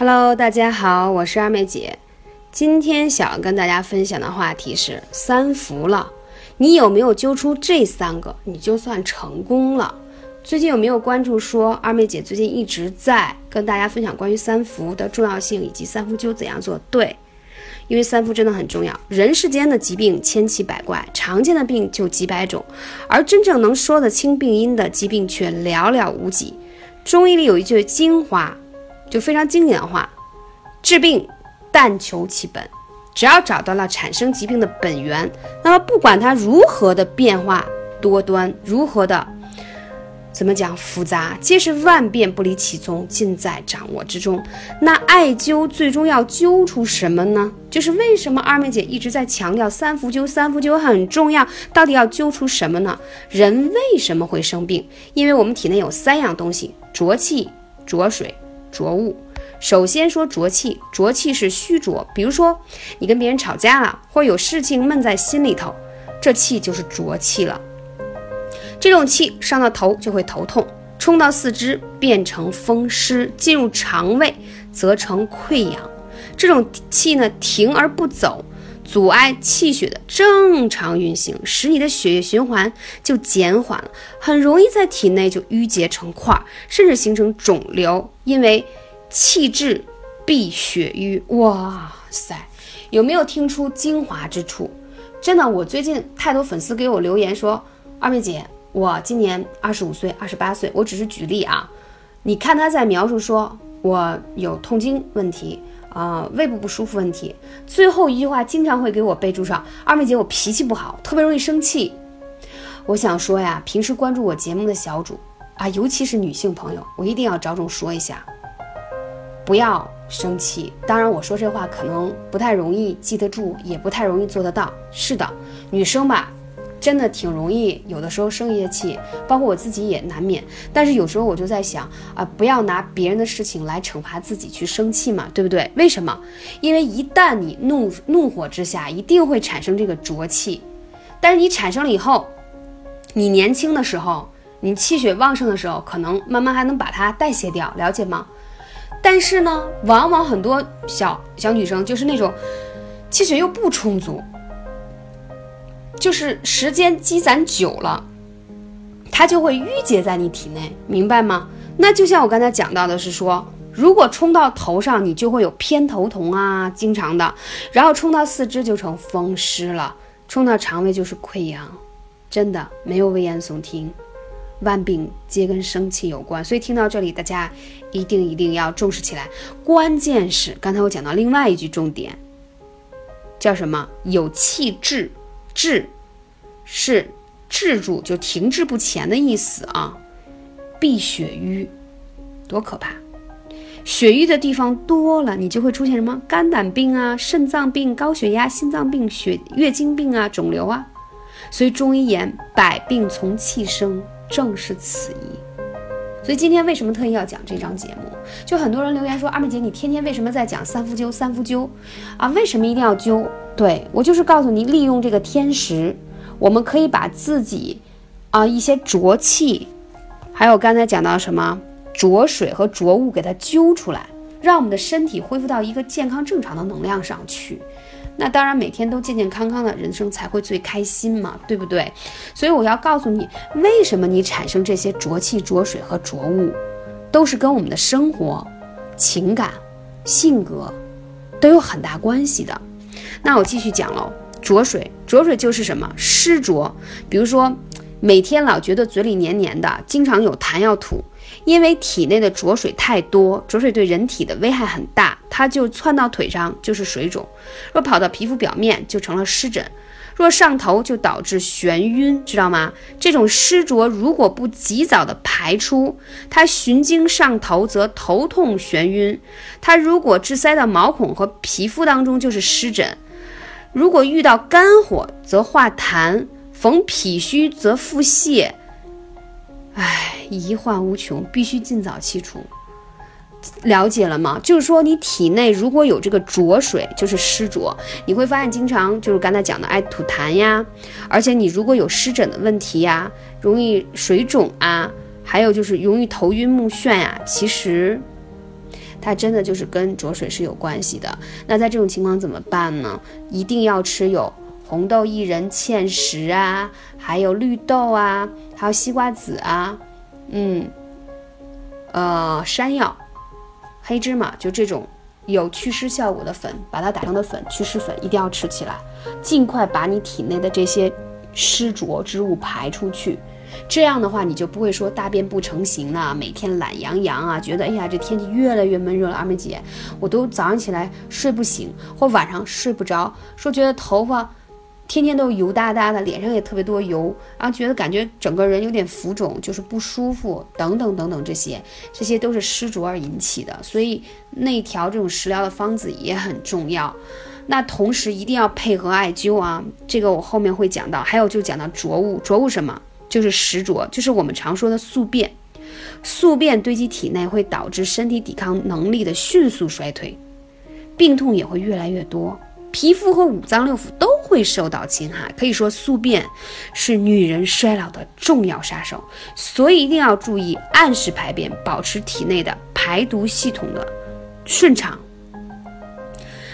Hello，大家好，我是二妹姐。今天想要跟大家分享的话题是三伏了。你有没有揪出这三个，你就算成功了。最近有没有关注说二妹姐最近一直在跟大家分享关于三伏的重要性以及三伏灸怎样做？对，因为三伏真的很重要。人世间的疾病千奇百怪，常见的病就几百种，而真正能说得清病因的疾病却寥寥无几。中医里有一句精华，就非常经典的话：治病。但求其本，只要找到了产生疾病的本源，那么不管它如何的变化多端，如何的怎么讲复杂，皆是万变不离其宗，尽在掌握之中。那艾灸最终要灸出什么呢？就是为什么二妹姐一直在强调三伏灸，三伏灸很重要，到底要灸出什么呢？人为什么会生病？因为我们体内有三样东西：浊气、浊水、浊物。首先说浊气，浊气是虚浊，比如说你跟别人吵架了，或有事情闷在心里头，这气就是浊气了。这种气上到头就会头痛，冲到四肢变成风湿，进入肠胃则成溃疡。这种气呢停而不走，阻碍气血的正常运行，使你的血液循环就减缓了，很容易在体内就淤结成块，甚至形成肿瘤，因为。气滞必血瘀，哇塞，有没有听出精华之处？真的，我最近太多粉丝给我留言说，二妹姐，我今年二十五岁、二十八岁，我只是举例啊。你看他在描述说我有痛经问题啊，胃部不舒服问题，最后一句话经常会给我备注上，二妹姐，我脾气不好，特别容易生气。我想说呀，平时关注我节目的小主啊，尤其是女性朋友，我一定要着重说一下。不要生气。当然，我说这话可能不太容易记得住，也不太容易做得到。是的，女生吧，真的挺容易，有的时候生一些气，包括我自己也难免。但是有时候我就在想啊，不要拿别人的事情来惩罚自己去生气嘛，对不对？为什么？因为一旦你怒怒火之下，一定会产生这个浊气。但是你产生了以后，你年轻的时候，你气血旺盛的时候，可能慢慢还能把它代谢掉，了解吗？但是呢，往往很多小小女生就是那种气血又不充足，就是时间积攒久了，它就会淤结在你体内，明白吗？那就像我刚才讲到的是说，如果冲到头上，你就会有偏头痛啊，经常的；然后冲到四肢就成风湿了，冲到肠胃就是溃疡，真的没有危言耸听。万病皆跟生气有关，所以听到这里，大家一定一定要重视起来。关键是刚才我讲到另外一句重点，叫什么？有气滞，滞是滞住，就停滞不前的意思啊。闭血瘀，多可怕！血瘀的地方多了，你就会出现什么肝胆病啊、肾脏病、高血压、心脏病、血月经病啊、肿瘤啊。所以中医言百病从气生。正是此意，所以今天为什么特意要讲这张节目？就很多人留言说：“阿妹姐，你天天为什么在讲三伏灸？三伏灸啊，为什么一定要灸？”对我就是告诉你，利用这个天时，我们可以把自己啊一些浊气，还有刚才讲到什么浊水和浊物，给它揪出来，让我们的身体恢复到一个健康正常的能量上去。那当然，每天都健健康康的人生才会最开心嘛，对不对？所以我要告诉你，为什么你产生这些浊气、浊水和浊物，都是跟我们的生活、情感、性格都有很大关系的。那我继续讲喽，浊水，浊水就是什么？湿浊，比如说每天老觉得嘴里黏黏的，经常有痰要吐。因为体内的浊水太多，浊水对人体的危害很大，它就窜到腿上就是水肿，若跑到皮肤表面就成了湿疹，若上头就导致眩晕，知道吗？这种湿浊如果不及早的排出，它循经上头则头痛眩晕，它如果滞塞到毛孔和皮肤当中就是湿疹，如果遇到肝火则化痰，逢脾虚则腹泻。唉，遗患无穷，必须尽早清除。了解了吗？就是说，你体内如果有这个浊水，就是湿浊，你会发现经常就是刚才讲的爱吐痰呀，而且你如果有湿疹的问题呀，容易水肿啊，还有就是容易头晕目眩呀，其实它真的就是跟浊水是有关系的。那在这种情况怎么办呢？一定要吃有红豆薏仁芡实啊，还有绿豆啊，还有西瓜籽啊，嗯，呃，山药、黑芝麻，就这种。有祛湿效果的粉，把它打成的粉，祛湿粉一定要吃起来，尽快把你体内的这些湿浊之物排出去。这样的话，你就不会说大便不成形了，每天懒洋洋啊，觉得哎呀，这天气越来越闷热了。二妹姐，我都早上起来睡不醒，或晚上睡不着，说觉得头发。天天都油哒哒的，脸上也特别多油，然后觉得感觉整个人有点浮肿，就是不舒服，等等等等，这些这些都是湿浊而引起的，所以内调这种食疗的方子也很重要。那同时一定要配合艾灸啊，这个我后面会讲到。还有就讲到浊物，浊物什么？就是湿浊，就是我们常说的宿便。宿便堆积体内会导致身体抵抗能力的迅速衰退，病痛也会越来越多。皮肤和五脏六腑都会受到侵害，可以说宿便是女人衰老的重要杀手，所以一定要注意按时排便，保持体内的排毒系统的顺畅。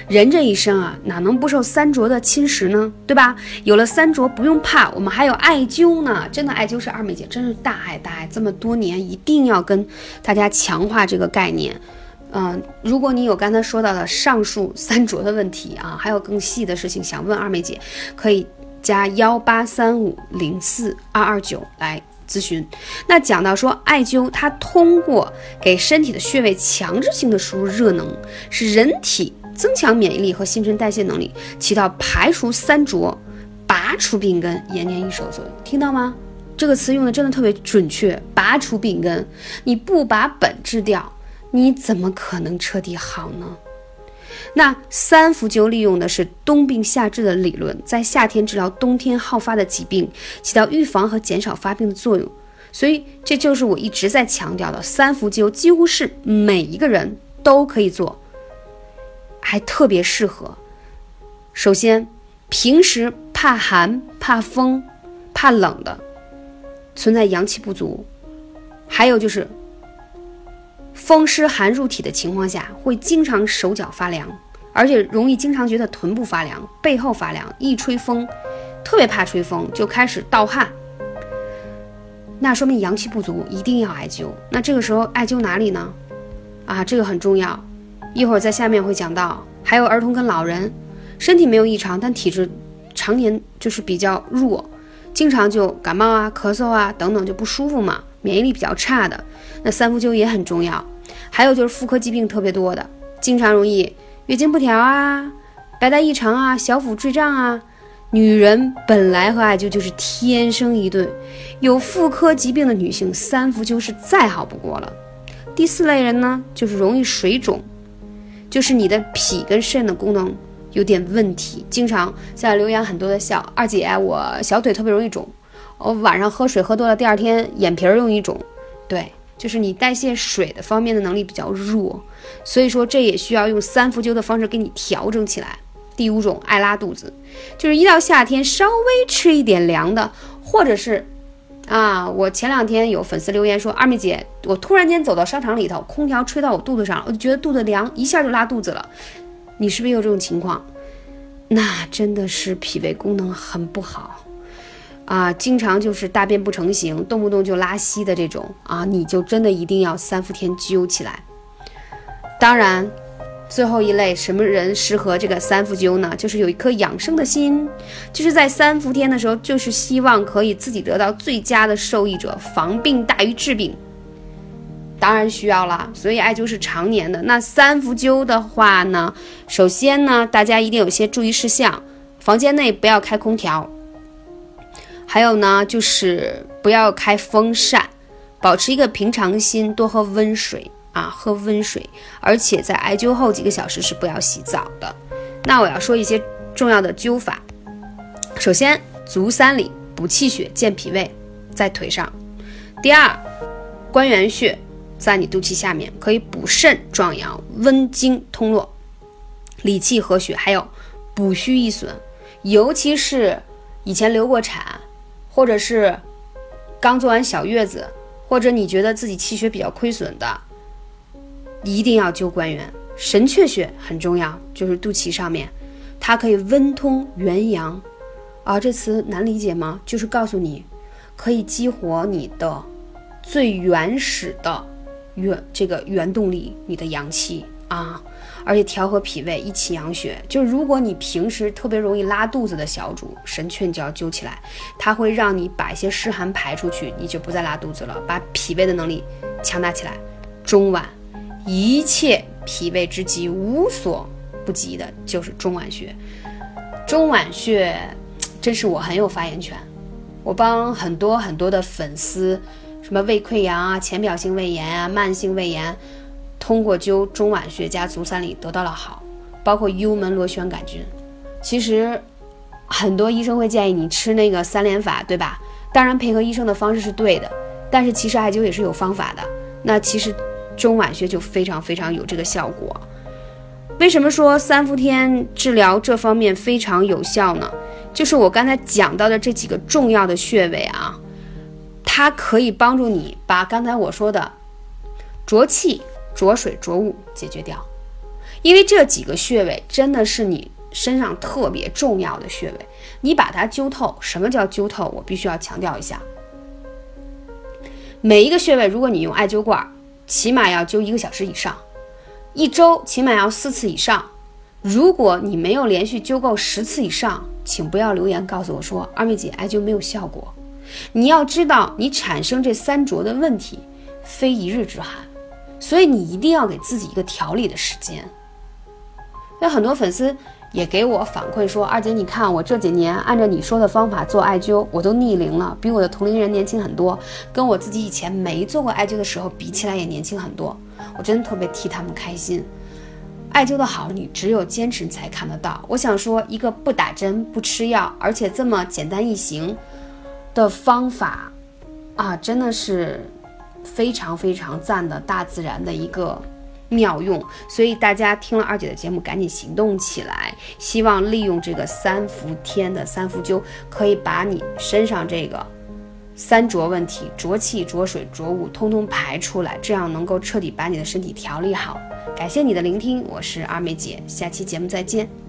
人这一生啊，哪能不受三浊的侵蚀呢？对吧？有了三浊不用怕，我们还有艾灸呢。真的，艾灸是二妹姐真是大爱大爱，这么多年一定要跟大家强化这个概念。嗯，如果你有刚才说到的上述三浊的问题啊，还有更细的事情想问二妹姐，可以加幺八三五零四二二九来咨询。那讲到说艾灸，它通过给身体的穴位强制性的输入热能，使人体增强免疫力和新陈代谢能力，起到排除三浊、拔除病根、延年益寿的作用。听到吗？这个词用的真的特别准确，拔除病根，你不把本治掉。你怎么可能彻底好呢？那三伏灸利用的是冬病夏治的理论，在夏天治疗冬天好发的疾病，起到预防和减少发病的作用。所以这就是我一直在强调的，三伏灸几乎是每一个人都可以做，还特别适合。首先，平时怕寒、怕风、怕冷的，存在阳气不足，还有就是。风湿寒入体的情况下，会经常手脚发凉，而且容易经常觉得臀部发凉、背后发凉，一吹风，特别怕吹风，就开始盗汗。那说明阳气不足，一定要艾灸。那这个时候艾灸哪里呢？啊，这个很重要，一会儿在下面会讲到。还有儿童跟老人，身体没有异常，但体质常年就是比较弱，经常就感冒啊、咳嗽啊等等就不舒服嘛。免疫力比较差的，那三伏灸也很重要。还有就是妇科疾病特别多的，经常容易月经不调啊、白带异常啊、小腹坠胀啊。女人本来和艾灸就是天生一对，有妇科疾病的女性，三伏灸是再好不过了。第四类人呢，就是容易水肿，就是你的脾跟肾的功能有点问题，经常在留言很多的笑二姐，我小腿特别容易肿。我晚上喝水喝多了，第二天眼皮儿容易肿，对，就是你代谢水的方面的能力比较弱，所以说这也需要用三伏灸的方式给你调整起来。第五种爱拉肚子，就是一到夏天稍微吃一点凉的，或者是啊，我前两天有粉丝留言说二妹姐，我突然间走到商场里头，空调吹到我肚子上，我就觉得肚子凉，一下就拉肚子了。你是不是有这种情况？那真的是脾胃功能很不好。啊，经常就是大便不成形，动不动就拉稀的这种啊，你就真的一定要三伏天灸起来。当然，最后一类什么人适合这个三伏灸呢？就是有一颗养生的心，就是在三伏天的时候，就是希望可以自己得到最佳的受益者，防病大于治病。当然需要了，所以艾灸是常年的。那三伏灸的话呢，首先呢，大家一定有些注意事项，房间内不要开空调。还有呢，就是不要开风扇，保持一个平常心，多喝温水啊，喝温水。而且在艾灸后几个小时是不要洗澡的。那我要说一些重要的灸法。首先，足三里补气血、健脾胃，在腿上。第二，关元穴在你肚脐下面，可以补肾壮阳、温经通络、理气和血，还有补虚益损。尤其是以前流过产。或者是刚做完小月子，或者你觉得自己气血比较亏损的，一定要灸关元。神阙穴很重要，就是肚脐上面，它可以温通元阳。啊，这词难理解吗？就是告诉你，可以激活你的最原始的原这个原动力，你的阳气啊，而且调和脾胃，益气养血。就是如果你平时特别容易拉肚子的小主，神阙就要灸起来，它会让你把一些湿寒排出去，你就不再拉肚子了，把脾胃的能力强大起来。中脘，一切脾胃之疾无所不及的，就是中脘穴。中脘穴。真是我很有发言权，我帮很多很多的粉丝，什么胃溃疡啊、浅表性胃炎啊、慢性胃炎，通过灸中脘穴加足三里得到了好，包括幽门螺旋杆菌。其实很多医生会建议你吃那个三联法，对吧？当然配合医生的方式是对的，但是其实艾灸也是有方法的。那其实中脘穴就非常非常有这个效果。为什么说三伏天治疗这方面非常有效呢？就是我刚才讲到的这几个重要的穴位啊，它可以帮助你把刚才我说的浊气、浊水、浊物解决掉。因为这几个穴位真的是你身上特别重要的穴位，你把它灸透。什么叫灸透？我必须要强调一下，每一个穴位，如果你用艾灸罐，起码要灸一个小时以上，一周起码要四次以上。如果你没有连续灸够十次以上，请不要留言告诉我说二妹姐艾灸没有效果。你要知道，你产生这三浊的问题非一日之寒，所以你一定要给自己一个调理的时间。有很多粉丝也给我反馈说，二姐你看我这几年按照你说的方法做艾灸，我都逆龄了，比我的同龄人年轻很多，跟我自己以前没做过艾灸的时候比起来也年轻很多。我真的特别替他们开心。艾灸的好，你只有坚持才看得到。我想说，一个不打针、不吃药，而且这么简单易行的方法，啊，真的是非常非常赞的大自然的一个妙用。所以大家听了二姐的节目，赶紧行动起来。希望利用这个三伏天的三伏灸，可以把你身上这个三浊问题——浊气、浊水、浊物，通通排出来，这样能够彻底把你的身体调理好。感谢你的聆听，我是二妹姐，下期节目再见。